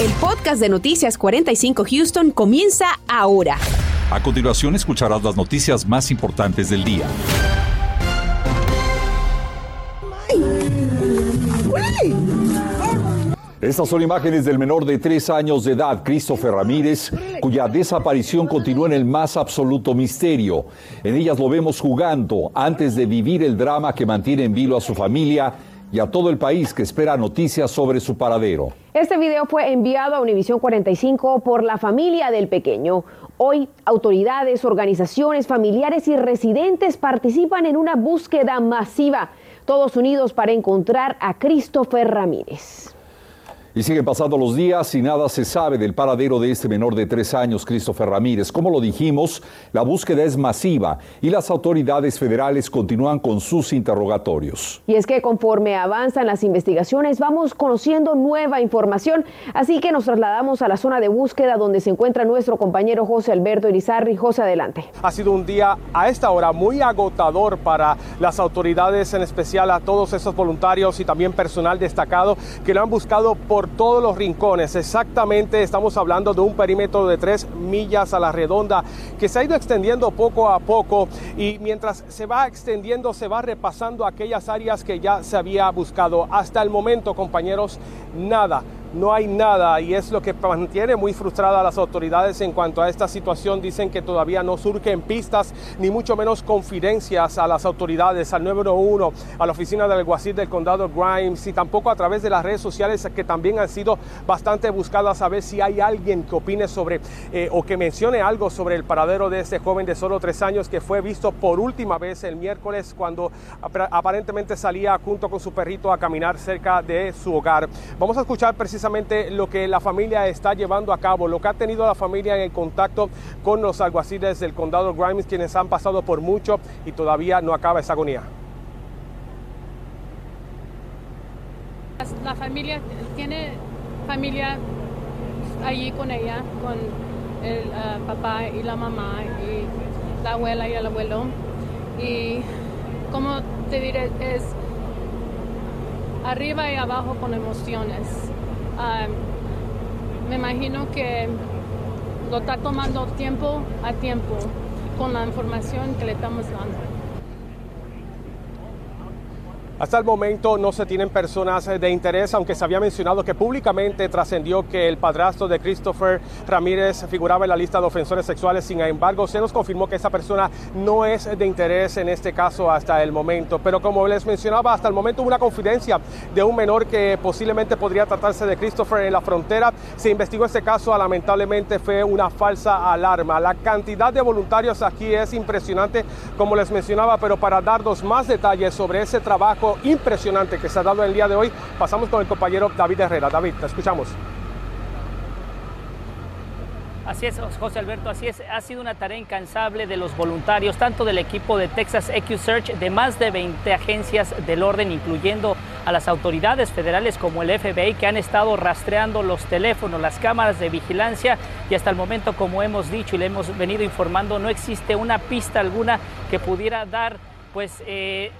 El podcast de Noticias 45 Houston comienza ahora. A continuación escucharás las noticias más importantes del día. Estas son imágenes del menor de tres años de edad, Christopher Ramírez, cuya desaparición continúa en el más absoluto misterio. En ellas lo vemos jugando antes de vivir el drama que mantiene en vilo a su familia y a todo el país que espera noticias sobre su paradero. Este video fue enviado a Univisión 45 por la familia del pequeño. Hoy, autoridades, organizaciones, familiares y residentes participan en una búsqueda masiva, todos unidos para encontrar a Christopher Ramírez. Y siguen pasando los días y nada se sabe del paradero de este menor de tres años, Christopher Ramírez. Como lo dijimos, la búsqueda es masiva y las autoridades federales continúan con sus interrogatorios. Y es que conforme avanzan las investigaciones, vamos conociendo nueva información. Así que nos trasladamos a la zona de búsqueda donde se encuentra nuestro compañero José Alberto Irizarri. José, adelante. Ha sido un día a esta hora muy agotador para las autoridades, en especial a todos esos voluntarios y también personal destacado que lo han buscado por todos los rincones. Exactamente estamos hablando de un perímetro de tres millas a la redonda que se ha ido extendiendo poco a poco y mientras se va extendiendo se va repasando aquellas áreas que ya se había buscado. Hasta el momento, compañeros, nada no hay nada y es lo que mantiene muy frustrada a las autoridades en cuanto a esta situación. Dicen que todavía no surgen pistas ni mucho menos confidencias a las autoridades, al número uno, a la oficina del alguacil del condado Grimes y tampoco a través de las redes sociales que también han sido bastante buscadas a ver si hay alguien que opine sobre eh, o que mencione algo sobre el paradero de este joven de solo tres años que fue visto por última vez el miércoles cuando aparentemente salía junto con su perrito a caminar cerca de su hogar. Vamos a escuchar precisamente precisamente lo que la familia está llevando a cabo, lo que ha tenido la familia en contacto con los alguaciles del condado Grimes, quienes han pasado por mucho y todavía no acaba esa agonía. La familia tiene familia allí con ella, con el ah, papá y la mamá y la abuela y el abuelo. Y como te diré, es arriba y abajo con emociones me imagino que lo está tomando tiempo a tiempo con la información que le estamos dando. Hasta el momento no se tienen personas de interés, aunque se había mencionado que públicamente trascendió que el padrastro de Christopher Ramírez figuraba en la lista de ofensores sexuales. Sin embargo, se nos confirmó que esa persona no es de interés en este caso hasta el momento. Pero como les mencionaba, hasta el momento hubo una confidencia de un menor que posiblemente podría tratarse de Christopher en la frontera. Se investigó este caso, lamentablemente fue una falsa alarma. La cantidad de voluntarios aquí es impresionante, como les mencionaba, pero para darnos más detalles sobre ese trabajo impresionante que se ha dado el día de hoy. Pasamos con el compañero David Herrera. David, te escuchamos. Así es, José Alberto, así es. Ha sido una tarea incansable de los voluntarios, tanto del equipo de Texas EQ de más de 20 agencias del orden, incluyendo a las autoridades federales como el FBI, que han estado rastreando los teléfonos, las cámaras de vigilancia y hasta el momento, como hemos dicho y le hemos venido informando, no existe una pista alguna que pudiera dar, pues, eh,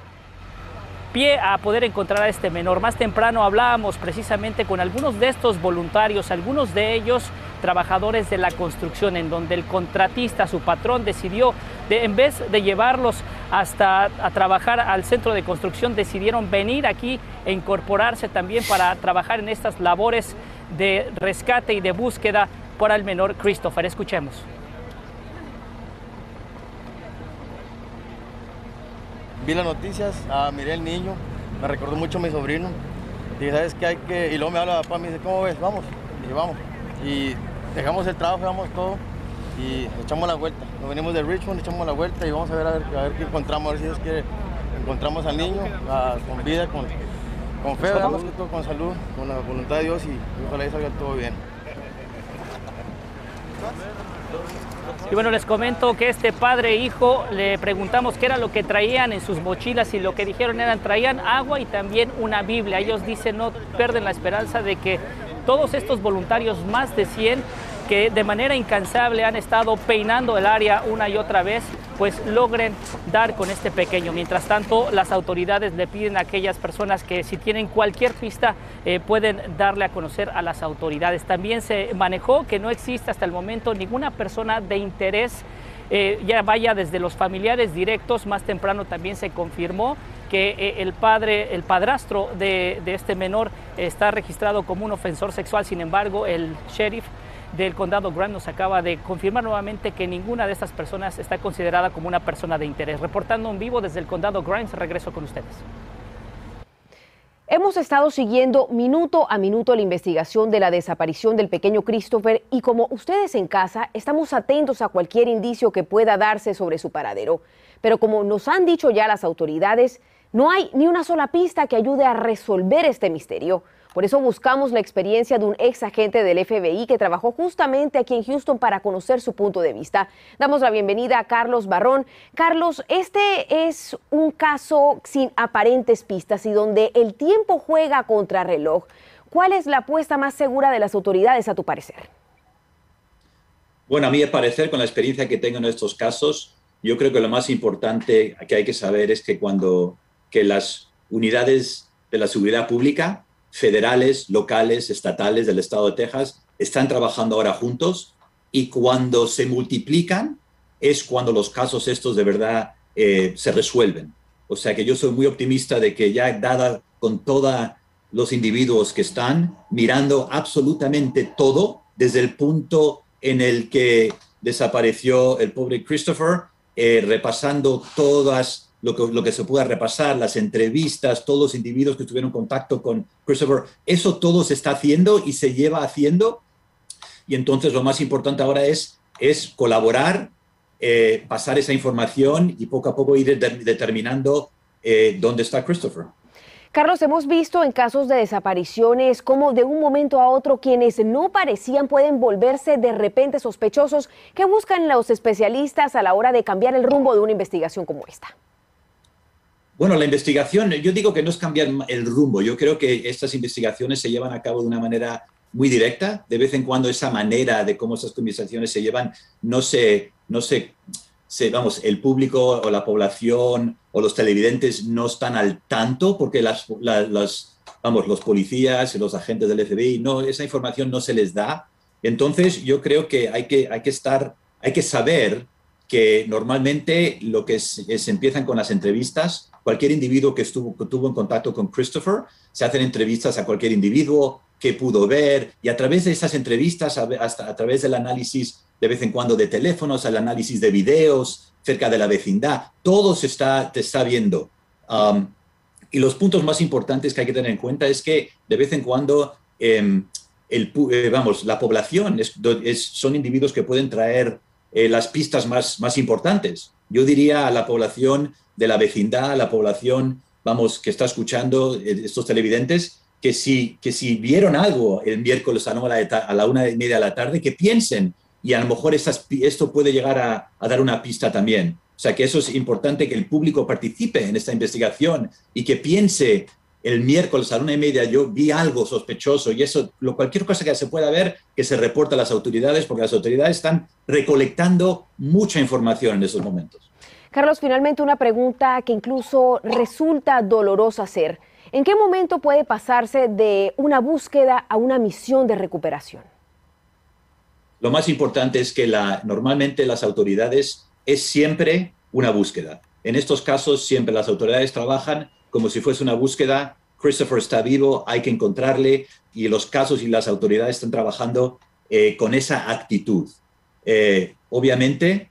pie a poder encontrar a este menor. Más temprano hablábamos precisamente con algunos de estos voluntarios, algunos de ellos trabajadores de la construcción, en donde el contratista, su patrón, decidió, de, en vez de llevarlos hasta a trabajar al centro de construcción, decidieron venir aquí e incorporarse también para trabajar en estas labores de rescate y de búsqueda para el menor Christopher. Escuchemos. Vi las noticias, ah, miré el niño, me recordó mucho a mi sobrino. Dije, ¿sabes qué hay que...? Y luego me habla papá, me dice, ¿cómo ves? Vamos. Y vamos. Y dejamos el trabajo, dejamos todo y echamos la vuelta. Nos venimos de Richmond, echamos la vuelta y vamos a ver a ver, qué encontramos, a ver si es que encontramos al niño ah, con vida, con, con fe, con salud, con la voluntad de Dios y ojalá y salga todo bien. Y bueno, les comento que este padre e hijo le preguntamos qué era lo que traían en sus mochilas y lo que dijeron eran traían agua y también una Biblia. Ellos dicen no pierden la esperanza de que todos estos voluntarios, más de 100, que de manera incansable han estado peinando el área una y otra vez, pues logren dar con este pequeño. Mientras tanto, las autoridades le piden a aquellas personas que si tienen cualquier pista eh, pueden darle a conocer a las autoridades. También se manejó que no existe hasta el momento ninguna persona de interés eh, ya vaya desde los familiares directos, más temprano también se confirmó que eh, el padre, el padrastro de, de, este menor está registrado como un ofensor sexual, sin embargo el sheriff del condado Grant nos acaba de confirmar nuevamente que ninguna de estas personas está considerada como una persona de interés. Reportando en vivo desde el condado Grimes, regreso con ustedes. Hemos estado siguiendo minuto a minuto la investigación de la desaparición del pequeño Christopher y como ustedes en casa estamos atentos a cualquier indicio que pueda darse sobre su paradero. Pero como nos han dicho ya las autoridades, no hay ni una sola pista que ayude a resolver este misterio. Por eso buscamos la experiencia de un ex agente del FBI que trabajó justamente aquí en Houston para conocer su punto de vista. Damos la bienvenida a Carlos Barrón. Carlos, este es un caso sin aparentes pistas y donde el tiempo juega contra reloj. ¿Cuál es la apuesta más segura de las autoridades a tu parecer? Bueno, a a parecer, con la experiencia que tengo en estos casos, yo creo que lo más importante que hay que saber es que cuando que las unidades de la seguridad pública federales, locales, estatales del estado de Texas están trabajando ahora juntos y cuando se multiplican es cuando los casos estos de verdad eh, se resuelven. O sea que yo soy muy optimista de que ya dada con todos los individuos que están mirando absolutamente todo desde el punto en el que desapareció el pobre Christopher, eh, repasando todas lo que, se pueda repasar, las entrevistas, todos los individuos que tuvieron contacto con Christopher, eso todo se está haciendo y se lleva haciendo. Y entonces lo más importante ahora es, es colaborar, eh, pasar esa información y poco a poco ir determinando eh, dónde está Christopher. Carlos, hemos visto en casos de desapariciones cómo de un momento a otro quienes no parecían pueden volverse de repente sospechosos. ¿Qué buscan los especialistas a la hora de cambiar el rumbo de una investigación como esta? Bueno, la investigación, yo digo que no es cambiar el rumbo. Yo creo que estas investigaciones se llevan a cabo de una manera muy directa. De vez en cuando esa manera de cómo estas conversaciones se llevan no se, no se, vamos, el público o la población o los televidentes no están al tanto porque las, vamos, los policías y los agentes del FBI, no, esa información no se les da. Entonces, yo creo que hay que, hay que estar, hay que saber que normalmente lo que se empiezan con las entrevistas cualquier individuo que, estuvo, tuvo en contacto con Christopher, se hacen entrevistas a cualquier individuo que pudo ver y a través de esas entrevistas, hasta a través del análisis de vez en cuando de teléfonos, el análisis de videos cerca de la vecindad, todo se está, te está viendo. Um, y los puntos más importantes que hay que tener en cuenta es que de vez en cuando em, el, eh, vamos, la población son individuos que pueden traer eh, las pistas más, más importantes. Yo diría a la población de la vecindad, a la población, vamos, que está escuchando eh, estos televidentes, que si, que si vieron algo el miércoles a, a la una y media de la tarde, que piensen y a lo mejor esto puede llegar a, a, dar una pista también. O sea que eso es importante que el público participe en esta investigación y que piense el miércoles a la una y media yo vi algo sospechoso y eso, lo, cualquier cosa que se pueda ver, que se reporte a las autoridades, porque las autoridades están recolectando mucha información en esos momentos. Carlos, finalmente una pregunta que incluso resulta dolorosa hacer. ¿En qué momento puede pasarse de una búsqueda a una misión de recuperación? Lo más importante es que la, normalmente las autoridades es siempre una búsqueda. En estos casos siempre las autoridades trabajan como si fuese una búsqueda. Christopher está vivo, hay que encontrarle y los casos y las autoridades están trabajando eh, con esa actitud. Eh, obviamente,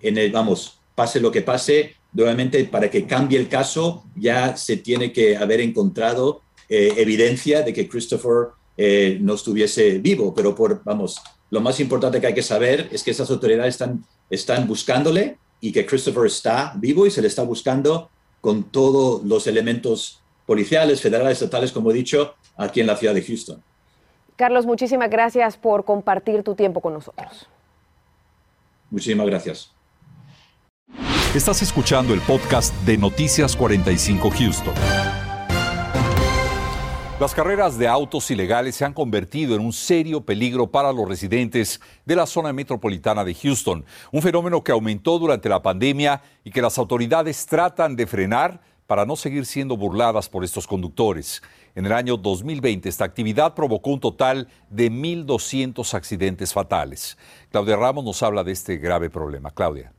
en el, vamos, pase lo que pase, nuevamente para que cambie el caso ya se tiene que haber encontrado eh, evidencia de que Christopher eh, no estuviese vivo, pero por, vamos, lo más importante que hay que saber es que esas autoridades están, están buscándole y que Christopher está vivo y se le está buscando con todos los elementos policiales, federales, estatales, como he dicho, aquí en la ciudad de Houston. Carlos, muchísimas gracias por compartir tu tiempo con nosotros. Muchísimas gracias. Estás escuchando el podcast de Noticias 45 Houston. Las carreras de autos ilegales se han convertido en un serio peligro para los residentes de la zona metropolitana de Houston, un fenómeno que aumentó durante la pandemia y que las autoridades tratan de frenar para no seguir siendo burladas por estos conductores. En el año 2020 esta actividad provocó un total de 1.200 accidentes fatales. Claudia Ramos nos habla de este grave problema. Claudia.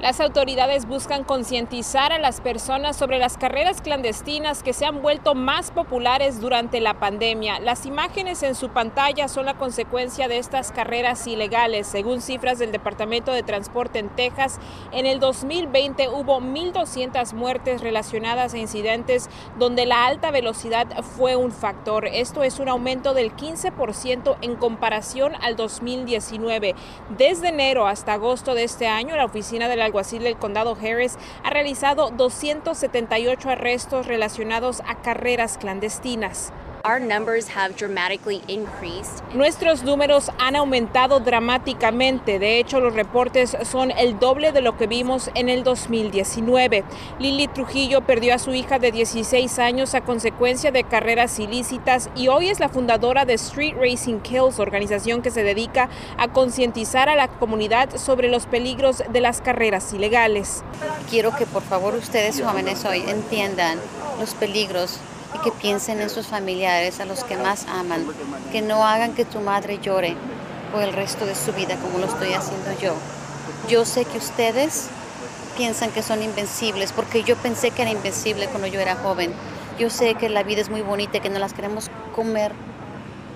Las autoridades buscan concientizar a las personas sobre las carreras clandestinas que se han vuelto más populares durante la pandemia. Las imágenes en su pantalla son la consecuencia de estas carreras ilegales. Según cifras del Departamento de Transporte en Texas, en el 2020 hubo 1.200 muertes relacionadas a incidentes donde la alta velocidad fue un factor. Esto es un aumento del 15% en comparación al 2019. Desde enero hasta agosto de este año, la oficina de la alguacil del condado Harris ha realizado 278 arrestos relacionados a carreras clandestinas. Nuestros números han aumentado dramáticamente. De hecho, los reportes son el doble de lo que vimos en el 2019. Lili Trujillo perdió a su hija de 16 años a consecuencia de carreras ilícitas y hoy es la fundadora de Street Racing Kills, organización que se dedica a concientizar a la comunidad sobre los peligros de las carreras ilegales. Quiero que por favor ustedes jóvenes hoy entiendan los peligros que piensen en sus familiares, a los que más aman, que no hagan que tu madre llore por el resto de su vida como lo estoy haciendo yo. Yo sé que ustedes piensan que son invencibles, porque yo pensé que era invencible cuando yo era joven. Yo sé que la vida es muy bonita y que no las queremos comer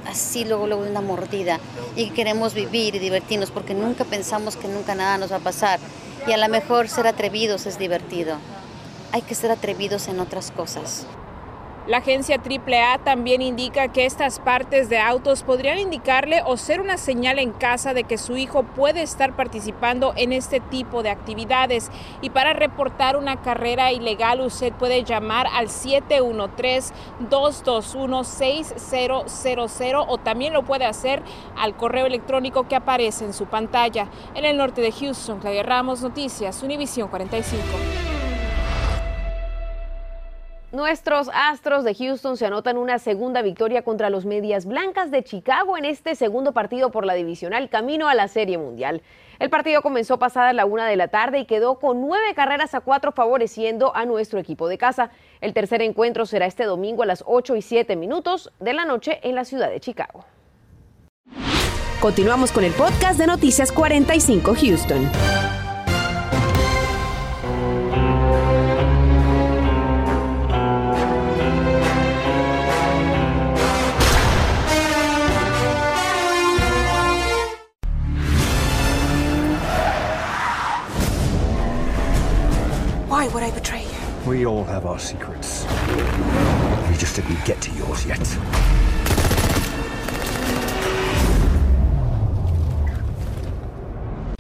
así luego, luego de una mordida y que queremos vivir y divertirnos porque nunca pensamos que nunca nada nos va a pasar. Y a lo mejor ser atrevidos es divertido. Hay que ser atrevidos en otras cosas. La agencia AAA también indica que estas partes de autos podrían indicarle o ser una señal en casa de que su hijo puede estar participando en este tipo de actividades. Y para reportar una carrera ilegal usted puede llamar al 713-221-6000 o también lo puede hacer al correo electrónico que aparece en su pantalla. En el norte de Houston, Claudia Ramos, Noticias, Univisión 45. Nuestros Astros de Houston se anotan una segunda victoria contra los Medias Blancas de Chicago en este segundo partido por la divisional camino a la Serie Mundial. El partido comenzó pasada la una de la tarde y quedó con nueve carreras a cuatro favoreciendo a nuestro equipo de casa. El tercer encuentro será este domingo a las 8 y 7 minutos de la noche en la ciudad de Chicago. Continuamos con el podcast de Noticias 45 Houston. Why would I betray you? We all have our secrets. You just didn't get to yours yet.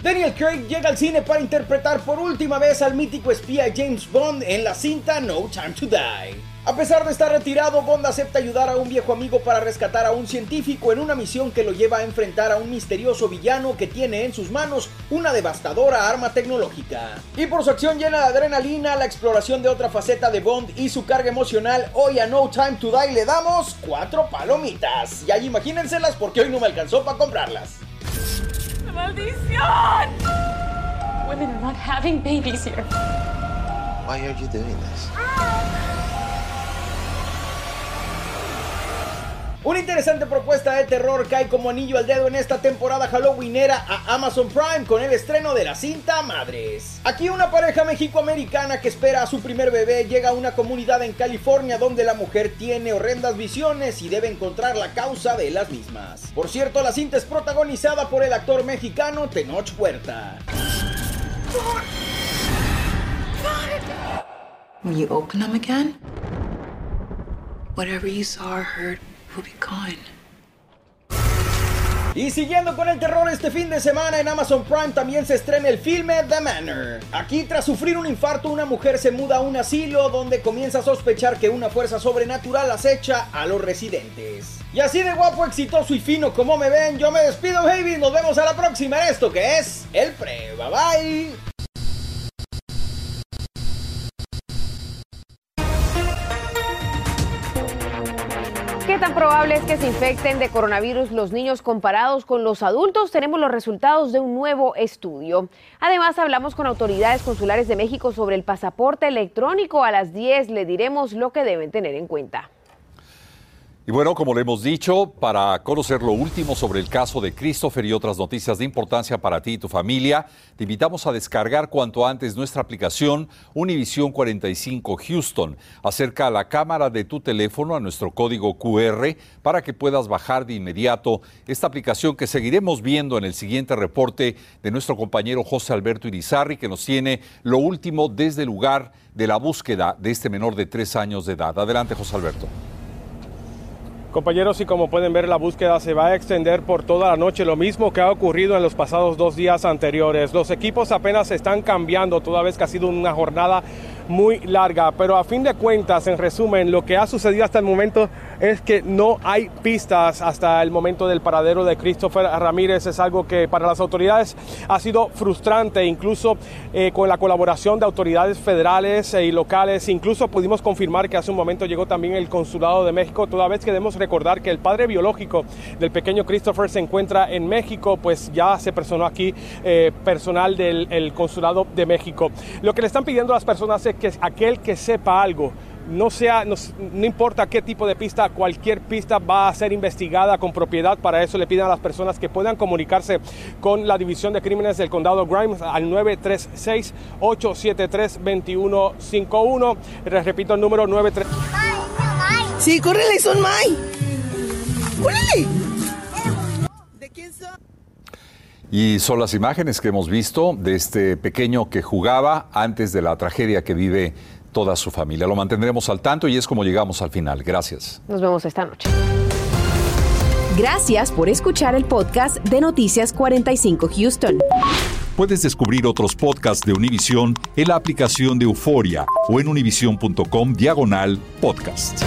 Daniel Craig llega al cine para interpretar por última vez al mítico espía James Bond en la cinta No Time to Die. A pesar de estar retirado, Bond acepta ayudar a un viejo amigo para rescatar a un científico en una misión que lo lleva a enfrentar a un misterioso villano que tiene en sus manos una devastadora arma tecnológica. Y por su acción llena de adrenalina, la exploración de otra faceta de Bond y su carga emocional, hoy a No Time to Die le damos cuatro palomitas. Y ahí imagínenselas porque hoy no me alcanzó para comprarlas. ¡Maldición! Women are not having babies here. Why are you doing this? Una interesante propuesta de terror cae como anillo al dedo en esta temporada halloweenera a Amazon Prime con el estreno de la cinta Madres. Aquí una pareja mexicoamericana que espera a su primer bebé llega a una comunidad en California donde la mujer tiene horrendas visiones y debe encontrar la causa de las mismas. Por cierto, la cinta es protagonizada por el actor mexicano Tenoch Huerta. Whatever you saw or heard Y siguiendo con el terror este fin de semana en Amazon Prime también se estrena el filme The Manor. Aquí tras sufrir un infarto una mujer se muda a un asilo donde comienza a sospechar que una fuerza sobrenatural acecha a los residentes. Y así de guapo, exitoso y fino como me ven, yo me despido baby, nos vemos a la próxima en esto que es El Pre. Bye bye. Que se infecten de coronavirus los niños comparados con los adultos. Tenemos los resultados de un nuevo estudio. Además, hablamos con autoridades consulares de México sobre el pasaporte electrónico. A las 10 le diremos lo que deben tener en cuenta. Y bueno, como le hemos dicho, para conocer lo último sobre el caso de Christopher y otras noticias de importancia para ti y tu familia, te invitamos a descargar cuanto antes nuestra aplicación Univision 45 Houston. Acerca la cámara de tu teléfono a nuestro código QR para que puedas bajar de inmediato esta aplicación que seguiremos viendo en el siguiente reporte de nuestro compañero José Alberto Irizarri, que nos tiene lo último desde el lugar de la búsqueda de este menor de tres años de edad. Adelante, José Alberto. Compañeros, y como pueden ver, la búsqueda se va a extender por toda la noche, lo mismo que ha ocurrido en los pasados dos días anteriores. Los equipos apenas se están cambiando, toda vez que ha sido una jornada muy larga, pero a fin de cuentas, en resumen, lo que ha sucedido hasta el momento es que no hay pistas hasta el momento del paradero de Christopher Ramírez. Es algo que para las autoridades ha sido frustrante, incluso eh, con la colaboración de autoridades federales y locales. Incluso pudimos confirmar que hace un momento llegó también el Consulado de México, toda vez que debemos recordar que el padre biológico del pequeño Christopher se encuentra en México, pues ya se personó aquí eh, personal del el Consulado de México. Lo que le están pidiendo a las personas es que aquel que sepa algo, no sea, no, importa qué tipo de pista, cualquier pista va a ser investigada con propiedad. Para eso le piden a las personas que puedan comunicarse con la División de Crímenes del Condado Grimes al 936-873-2151. Les repito el número 93. Sí, córrele, son May. ¡Córrele! ¿De quién son? Y son las imágenes que hemos visto de este pequeño que jugaba antes de la tragedia que vive toda su familia. Lo mantendremos al tanto y es como llegamos al final. Gracias. Nos vemos esta noche. Gracias por escuchar el podcast de Noticias 45 Houston. Puedes descubrir otros podcasts de Univision en la aplicación de Euforia o en univision.com diagonal podcast.